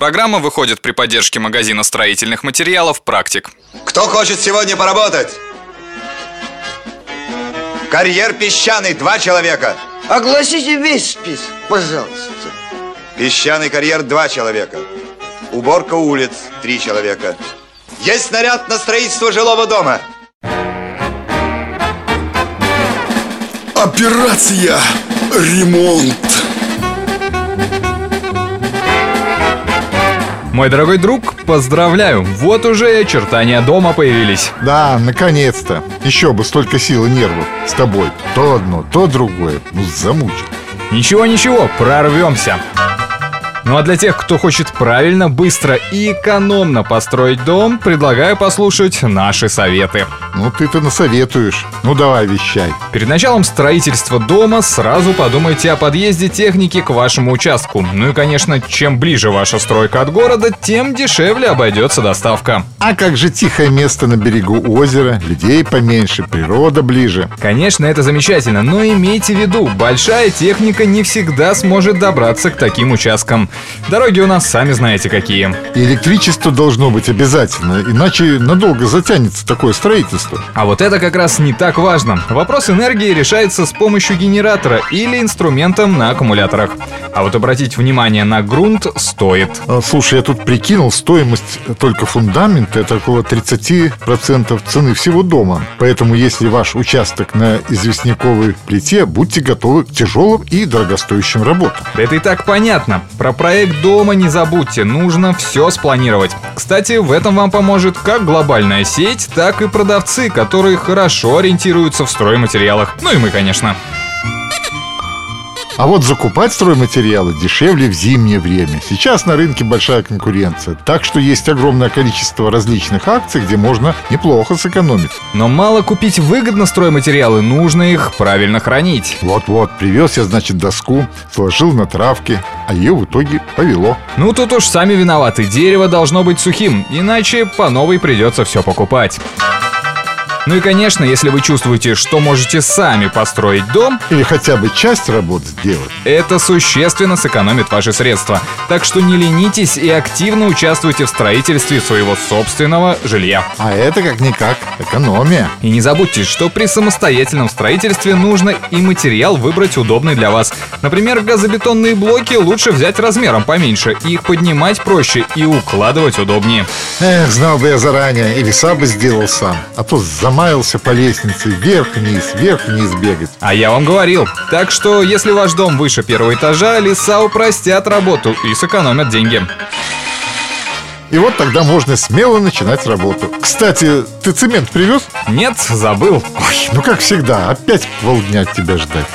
Программа выходит при поддержке магазина строительных материалов «Практик». Кто хочет сегодня поработать? Карьер песчаный, два человека. Огласите весь список, пожалуйста. Песчаный карьер, два человека. Уборка улиц, три человека. Есть снаряд на строительство жилого дома. Операция «Ремонт». Мой дорогой друг, поздравляю, вот уже и очертания дома появились. Да, наконец-то. Еще бы столько сил и нервов с тобой. То одно, то другое. Ну, замучил. Ничего-ничего, прорвемся. Ну а для тех, кто хочет правильно, быстро и экономно построить дом, предлагаю послушать наши советы. Ну, ты-то насоветуешь. Ну, давай, вещай. Перед началом строительства дома сразу подумайте о подъезде техники к вашему участку. Ну и, конечно, чем ближе ваша стройка от города, тем дешевле обойдется доставка. А как же тихое место на берегу озера, людей поменьше, природа ближе. Конечно, это замечательно, но имейте в виду, большая техника не всегда сможет добраться к таким участкам. Дороги у нас сами знаете какие. И электричество должно быть обязательно, иначе надолго затянется такое строительство. А вот это как раз не так важно. Вопрос энергии решается с помощью генератора или инструментом на аккумуляторах. А вот обратить внимание на грунт стоит. А, Слушай, я тут прикинул, стоимость только фундамента это около 30% цены всего дома. Поэтому, если ваш участок на известняковой плите, будьте готовы к тяжелым и дорогостоящим работам. Да это и так понятно. Про проект дома не забудьте, нужно все спланировать. Кстати, в этом вам поможет как глобальная сеть, так и продавцы, которые хорошо ориентируются в стройматериалах. Ну и мы, конечно. А вот закупать стройматериалы дешевле в зимнее время. Сейчас на рынке большая конкуренция, так что есть огромное количество различных акций, где можно неплохо сэкономить. Но мало купить выгодно стройматериалы, нужно их правильно хранить. Вот-вот, привез я, значит, доску, сложил на травке, а ее в итоге повело. Ну тут уж сами виноваты, дерево должно быть сухим, иначе по новой придется все покупать. Ну и конечно, если вы чувствуете, что можете сами построить дом, Или хотя бы часть работ сделать. это существенно сэкономит ваши средства. Так что не ленитесь и активно участвуйте в строительстве своего собственного жилья. А это как-никак экономия. И не забудьте, что при самостоятельном строительстве нужно и материал выбрать удобный для вас. Например, газобетонные блоки лучше взять размером поменьше, их поднимать проще и укладывать удобнее. Эх, знал бы я заранее, и леса бы сделал сам. А то замаялся по лестнице вверх-вниз, вверх-вниз бегать. А я вам говорил. Так что, если ваш дом выше первого этажа, леса упростят работу и сэкономят деньги. И вот тогда можно смело начинать работу. Кстати, ты цемент привез? Нет, забыл. Ой, ну как всегда, опять полдня тебя ждать.